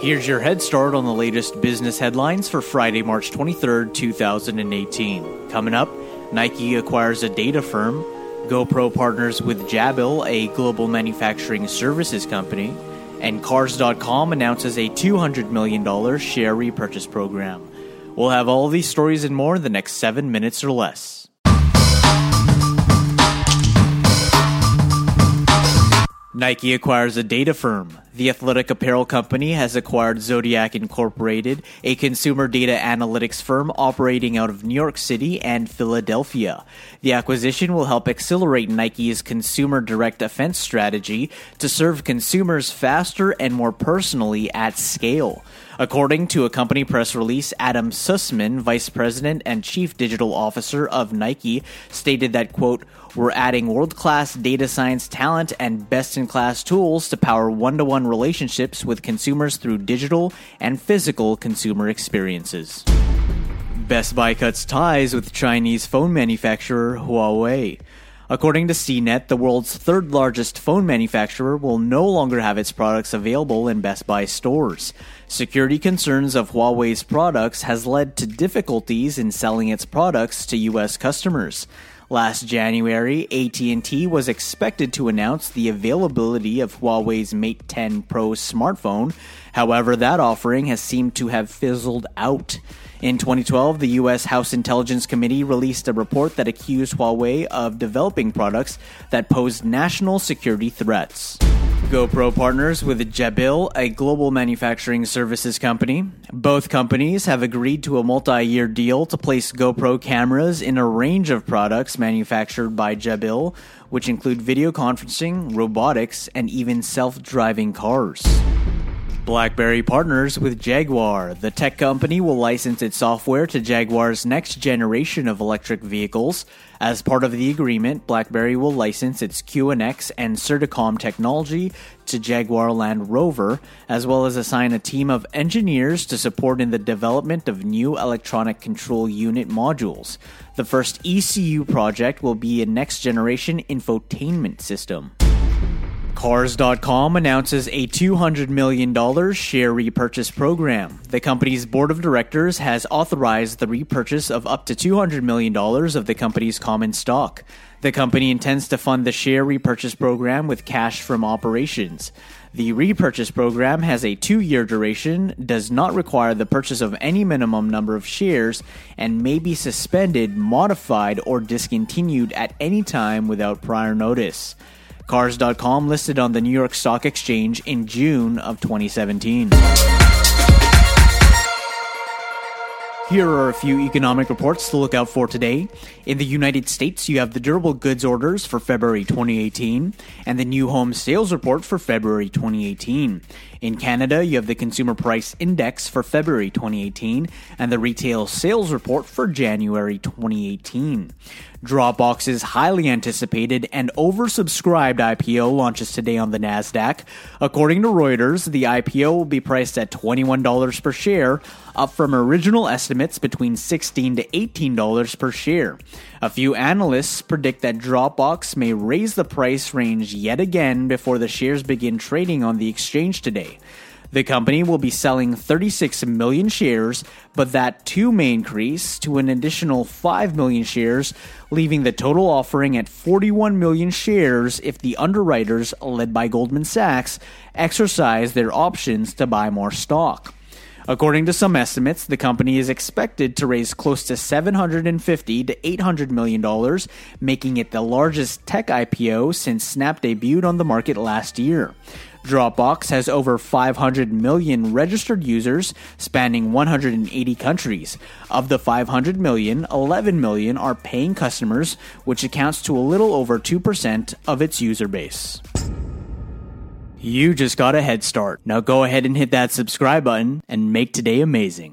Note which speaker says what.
Speaker 1: Here's your head start on the latest business headlines for Friday, March 23rd, 2018. Coming up, Nike acquires a data firm, GoPro partners with Jabil, a global manufacturing services company, and Cars.com announces a $200 million share repurchase program. We'll have all these stories and more in the next seven minutes or less. Nike acquires a data firm. The athletic apparel company has acquired Zodiac Incorporated, a consumer data analytics firm operating out of New York City and Philadelphia. The acquisition will help accelerate Nike's consumer direct offense strategy to serve consumers faster and more personally at scale. According to a company press release, Adam Sussman, vice president and chief digital officer of Nike, stated that, quote, we're adding world class data science talent and best in class tools to power one to one relationships with consumers through digital and physical consumer experiences. Best Buy cuts ties with Chinese phone manufacturer Huawei. According to CNET, the world's third largest phone manufacturer will no longer have its products available in Best Buy stores. Security concerns of Huawei's products has led to difficulties in selling its products to US customers. Last January, AT&T was expected to announce the availability of Huawei's Mate 10 Pro smartphone. However, that offering has seemed to have fizzled out. In 2012, the U.S. House Intelligence Committee released a report that accused Huawei of developing products that posed national security threats. GoPro partners with Jabil, a global manufacturing services company. Both companies have agreed to a multi year deal to place GoPro cameras in a range of products manufactured by Jabil, which include video conferencing, robotics, and even self driving cars. BlackBerry partners with Jaguar. The tech company will license its software to Jaguar's next generation of electric vehicles. As part of the agreement, BlackBerry will license its QNX and Certicom technology to Jaguar Land Rover, as well as assign a team of engineers to support in the development of new electronic control unit modules. The first ECU project will be a next generation infotainment system. Cars.com announces a $200 million share repurchase program. The company's board of directors has authorized the repurchase of up to $200 million of the company's common stock. The company intends to fund the share repurchase program with cash from operations. The repurchase program has a two year duration, does not require the purchase of any minimum number of shares, and may be suspended, modified, or discontinued at any time without prior notice. Cars.com listed on the New York Stock Exchange in June of 2017. Here are a few economic reports to look out for today. In the United States, you have the durable goods orders for February 2018 and the new home sales report for February 2018. In Canada, you have the consumer price index for February 2018 and the retail sales report for January 2018. Dropbox's highly anticipated and oversubscribed IPO launches today on the NASDAQ. According to Reuters, the IPO will be priced at $21 per share, up from original estimates between 16 to $18 per share. A few analysts predict that Dropbox may raise the price range yet again before the shares begin trading on the exchange today. The company will be selling 36 million shares, but that too may increase to an additional 5 million shares, leaving the total offering at 41 million shares if the underwriters, led by Goldman Sachs, exercise their options to buy more stock. According to some estimates, the company is expected to raise close to 750 to 800 million dollars, making it the largest tech IPO since Snap debuted on the market last year. Dropbox has over 500 million registered users spanning 180 countries. Of the 500 million, 11 million are paying customers, which accounts to a little over 2% of its user base. You just got a head start. Now go ahead and hit that subscribe button and make today amazing.